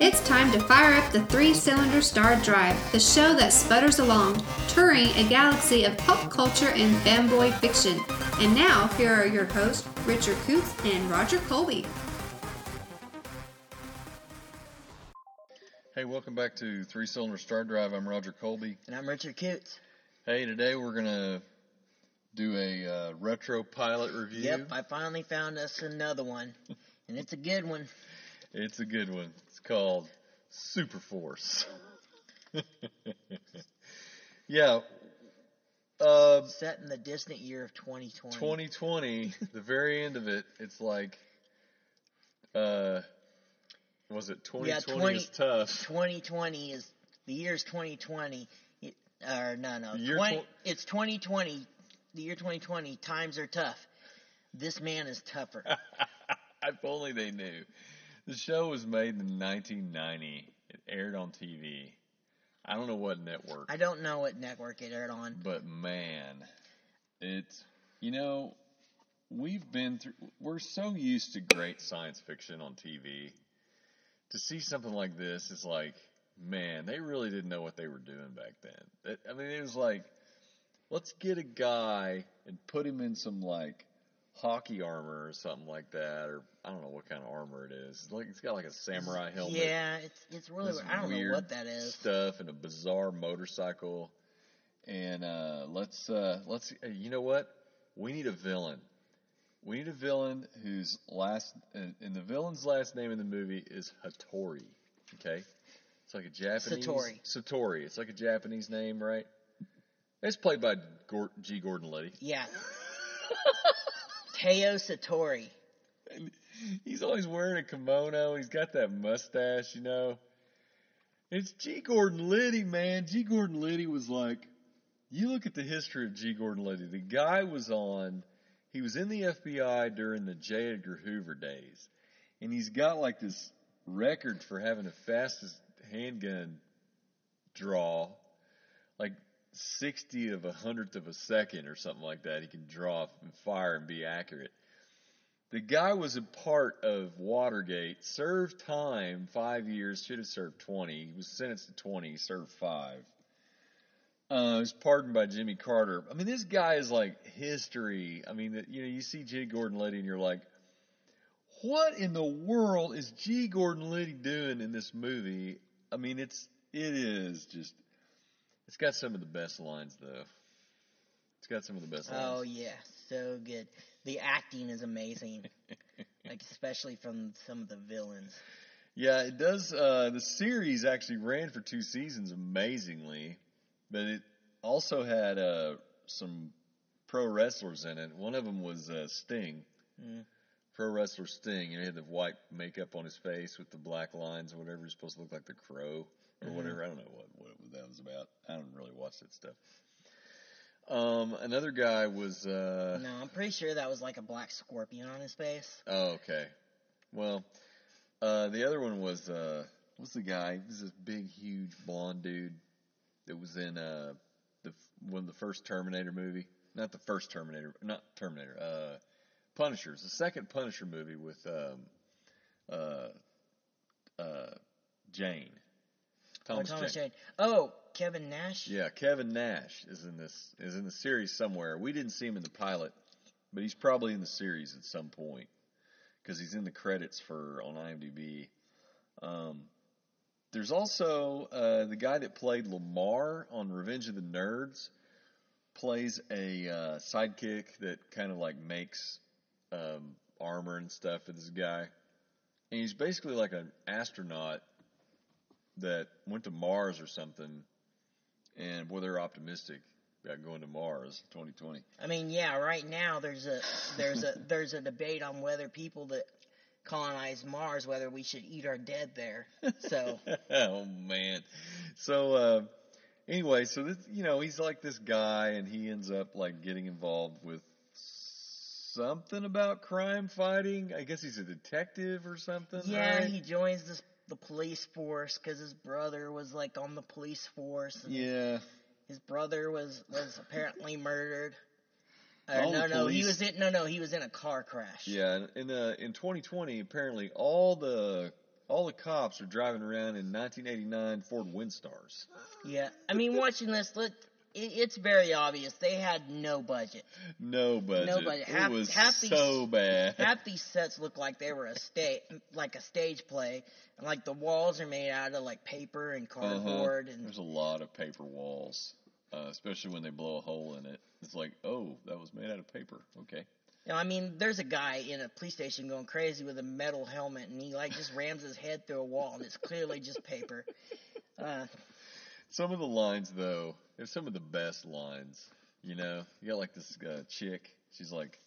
It's time to fire up the three cylinder star drive, the show that sputters along, touring a galaxy of pop culture and fanboy fiction. And now, here are your hosts, Richard Coots and Roger Colby. Hey, welcome back to Three Cylinder Star Drive. I'm Roger Colby. And I'm Richard Coots. Hey, today we're going to do a uh, retro pilot review. Yep, I finally found us another one, and it's a good one. It's a good one. It's called Super Force. yeah. Uh, Set in the distant year of 2020. 2020, the very end of it, it's like, uh, was it 2020 Yeah, 20 is tough? 2020 is the year's 2020. It, or no, no, year 20, tw- it's 2020. The year 2020. Times are tough. This man is tougher. if only they knew. The show was made in 1990. It aired on TV. I don't know what network, I don't know what network it aired on. but man, it's you know we've been through. We're so used to great science fiction on TV. To see something like this is like, man, they really didn't know what they were doing back then. It, I mean, it was like, let's get a guy and put him in some like hockey armor or something like that, or I don't know what kind of armor it is. It's like it's got like a samurai helmet. Yeah, it's it's really. This I don't know what that is. Stuff and a bizarre motorcycle. And uh, let's uh, let's uh, you know what? We need a villain. We need a villain whose last and, and the villain's last name in the movie is Hattori. Okay, it's like a Japanese Satori. Satori. It's like a Japanese name, right? It's played by G. Gordon Liddy. Yeah. Teo Satori. And he's always wearing a kimono. He's got that mustache, you know. It's G. Gordon Liddy, man. G. Gordon Liddy was like, you look at the history of G. Gordon Liddy. The guy was on, he was in the FBI during the J. Edgar Hoover days. And he's got like this record for having the fastest handgun draw, like 60 of a hundredth of a second or something like that. He can draw and fire and be accurate. The guy was a part of Watergate, served time, five years, should have served 20. He was sentenced to 20, he served five. Uh, was pardoned by Jimmy Carter. I mean, this guy is like history. I mean, you know, you see G. Gordon Liddy and you're like, what in the world is G. Gordon Liddy doing in this movie? I mean, it's, it is just, it's got some of the best lines, though. It's got some of the best lines. Oh yeah, so good. The acting is amazing, like especially from some of the villains. Yeah, it does. Uh, the series actually ran for two seasons amazingly, but it also had uh, some pro wrestlers in it. One of them was uh, Sting, Mm. Pro wrestler Sting. You know, he had the white makeup on his face with the black lines or whatever. He's supposed to look like the crow or Mhm. whatever. I don't know what, what that was about. I don't really watch that stuff. Um, another guy was. Uh, No, I'm pretty sure that was like a black scorpion on his face. Oh, okay. Well, uh, the other one was uh, what's the guy? This is this big, huge blonde dude that was in uh, the one of the first Terminator movie. Not the first Terminator, not Terminator. Uh, Punishers, the second Punisher movie with um, uh, uh, Jane. Thomas, oh, Thomas Jane. Jane. Oh, Kevin Nash. Yeah, Kevin Nash is in this is in the series somewhere. We didn't see him in the pilot, but he's probably in the series at some point because he's in the credits for on IMDb. Um, there's also uh, the guy that played Lamar on Revenge of the Nerds plays a uh, sidekick that kind of like makes um, armor and stuff for this guy, and he's basically like an astronaut that went to Mars or something and boy, they're optimistic about going to Mars 2020. I mean, yeah. Right now, there's a there's a there's a debate on whether people that colonize Mars, whether we should eat our dead there. So oh man. So uh, anyway, so this you know he's like this guy, and he ends up like getting involved with something about crime fighting. I guess he's a detective or something. yeah, right? he joins this the police force because his brother was like on the police force. Yeah. His brother was was apparently murdered. All no, the no, he was in. No, no, he was in a car crash. Yeah, in uh, in 2020, apparently all the all the cops are driving around in 1989 Ford Windstars. Yeah. I mean, watching this, look, it's very obvious they had no budget. No budget. No budget. Half- it was half these- so bad. Half these sets look like they were a stage, like a stage play, and like the walls are made out of like paper and Uh-huh. cardboard, and There's a lot of paper walls, uh, especially when they blow a hole in it. It's like, oh, that was made out of paper. Okay. know, I mean, there's a guy in a police station going crazy with a metal helmet, and he like just rams his head through a wall, and it's clearly just paper. Uh, Some of the lines, though, they're some of the best lines. You know, you got like this uh, chick. She's like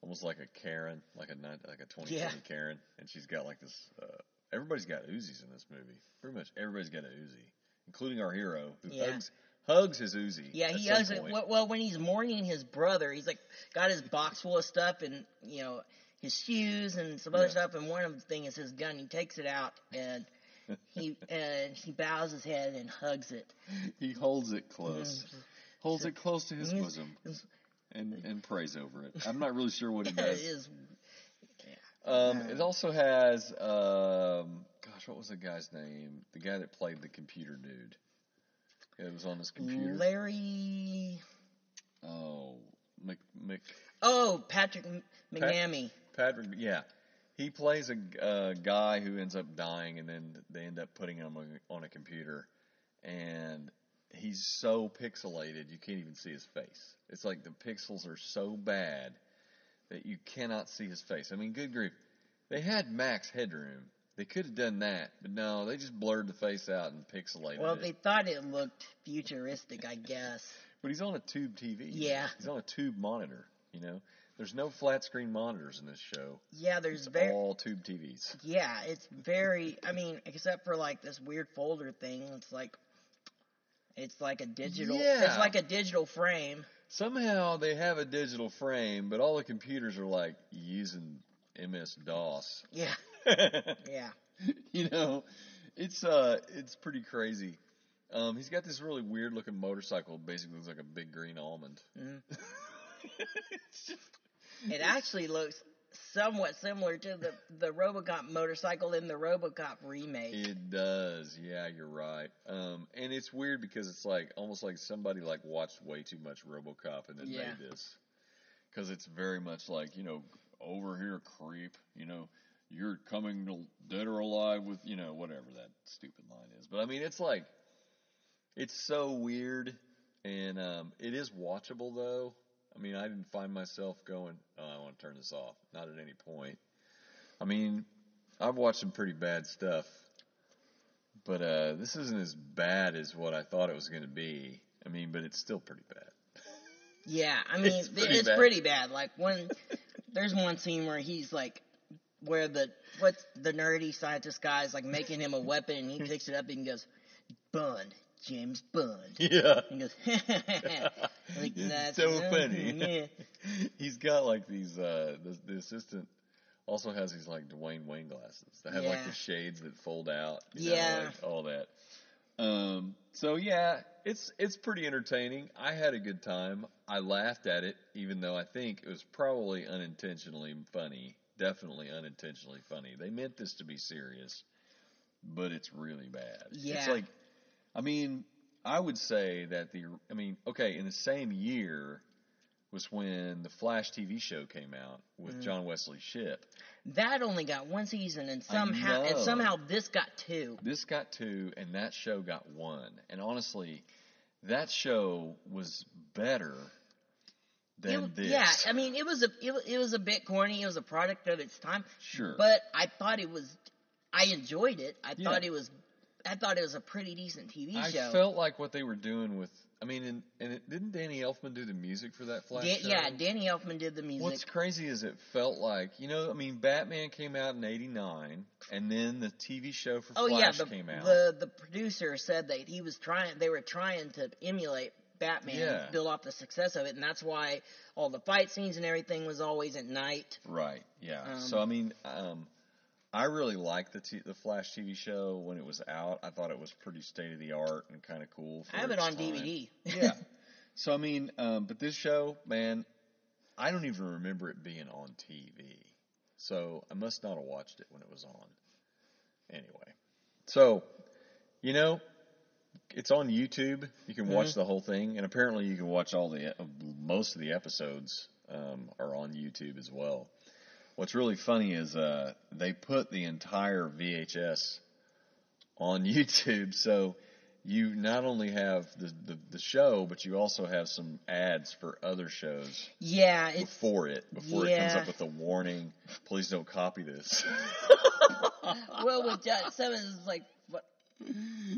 almost like a Karen, like a like a 2020 Yeah. Karen, and she's got like this. Uh, everybody's got Uzis in this movie. Pretty much everybody's got a Uzi, including our hero who Yeah. hugs hugs his Uzi. Yeah, he hugs it. Well, well, when he's mourning his brother, he's like got his box full of stuff and you know his shoes and some other Yeah. stuff. And one of the thing is his gun. He takes it out and he and he bows his head and hugs it. He holds it close, holds it close to his bosom, and and prays over it. I'm not really sure what he It does. is Um, it also has, um, gosh, what was the guy's name? The guy that played the computer dude. It was on his computer. Larry. Oh, Mc, Mc, Oh, Patrick McNamee. Patrick. Yeah, he plays a uh, guy who ends up dying, and then they end up putting him on, on a computer, and he's so pixelated you can't even see his face. It's like the pixels are so bad that you cannot see his face. I mean, good grief, they had max headroom. They could have done that, but no, they just blurred the face out and pixelated Well, it. Well, they thought it looked futuristic, I guess. But he's on a tube TV. Yeah. He's on a tube monitor, you know. There's no flat screen monitors in this show. Yeah, there's It's very. all tube TVs. Yeah, it's very. I mean, except for like this weird folder thing. It's like, it's like a digital. Yeah. It's like a digital frame. Somehow they have a digital frame, but all the computers are like using MS DOS. Yeah, yeah. you know, it's uh, it's pretty crazy. Um, he's got this really weird looking motorcycle. Basically, looks like a big green almond. Mhm. It's just- It actually looks somewhat similar to the the RoboCop motorcycle in the RoboCop remake. It does, yeah, you're right. Um, and it's weird because it's like almost like somebody like watched way too much RoboCop and then Yeah. made this, because it's very much like you know over here, creep. You know, you're coming to dead or alive with you know whatever that stupid line is. But I mean, it's like it's so weird, and um, it is watchable though. I mean, I didn't find myself going, "Oh, I want to turn this off." Not at any point. I mean, I've watched some pretty bad stuff, but uh, this isn't as bad as what I thought it was going to be. I mean, but it's still pretty bad. Yeah, I mean, It's it's, pretty pretty, bad. bad. Like when there's one scene where he's like, where the what's the nerdy scientist guy is like making him a weapon, and he picks it up and he goes, "Bond, James Bond." Yeah, He goes, like, "That's so nothing," funny. Yeah. He's got like these. Uh, the, the assistant also has these like Dwayne Wayne glasses that have like the shades that fold out. you know, Yeah. like, all that. Um, so yeah, it's it's pretty entertaining. I had a good time. I laughed at it, even though I think it was probably unintentionally funny. Definitely unintentionally funny. They meant this to be serious, but it's really bad. Yeah. It's like, I mean, I would say that the, I mean, okay, in the same year was when the Flash TV show came out with Mm. John Wesley Shipp. That only got one season, and somehow and somehow this got two. This got two, and that show got one. And honestly, that show was better than It- this. Yeah, I mean, it was a it, it was a bit corny. It was a product of its time. Sure. But I thought it was. I enjoyed it. I Yeah. thought it was. I thought it was a pretty decent TV I show. felt like what they were doing with. I mean, and, and it, didn't Danny Elfman do the music for that Flash Da- show? yeah, Danny Elfman did the music. What's crazy is it felt like you know, I mean, Batman came out in '89, and then the TV show for oh Flash yeah, the, came out. the the producer said that he was trying. They were trying to emulate Batman, Yeah. build off the success of it, and that's why all the fight scenes and everything was always at night. Right. Yeah. Um, so I mean, um, I really liked the t- the Flash TV show when it was out. I thought it was pretty state of the art and kind of cool. For I have it on time. DVD. yeah. So I mean, um, but this show, man, I don't even remember it being on TV. So I must not have watched it when it was on. Anyway, so you know, it's on YouTube. You can watch Mhm. the whole thing, and apparently you can watch all the most of the episodes um, are on YouTube as well. What's really funny is uh, they put the entire VHS on YouTube, so you not only have the, the, the show, but you also have some ads for other shows Yeah, before it, before it comes up with a warning, please don't copy this. well with John Simmons is like what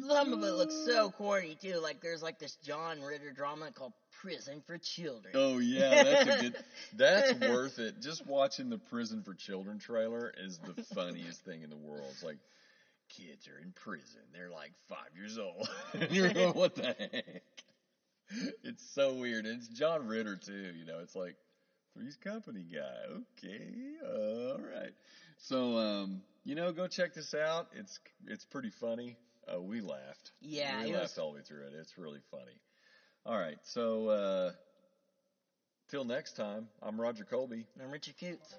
some of it looks so corny too. Like there's like this John Ritter drama called Prison for Children. Oh yeah, that's a good. That's worth it. Just watching the Prison for Children trailer is the funniest thing in the world. It's like kids are in prison. They're like five years old. you're going, what the heck? It's so weird. It's John Ritter too. You know, it's like Three's Company guy. Okay, all right. So, um, you know, go check this out. It's it's pretty funny. Oh, we laughed. Yeah, we laughed was... all the way through it. It's really funny. All right, so uh, till next time, I'm Roger Colby. And I'm Richie Coots.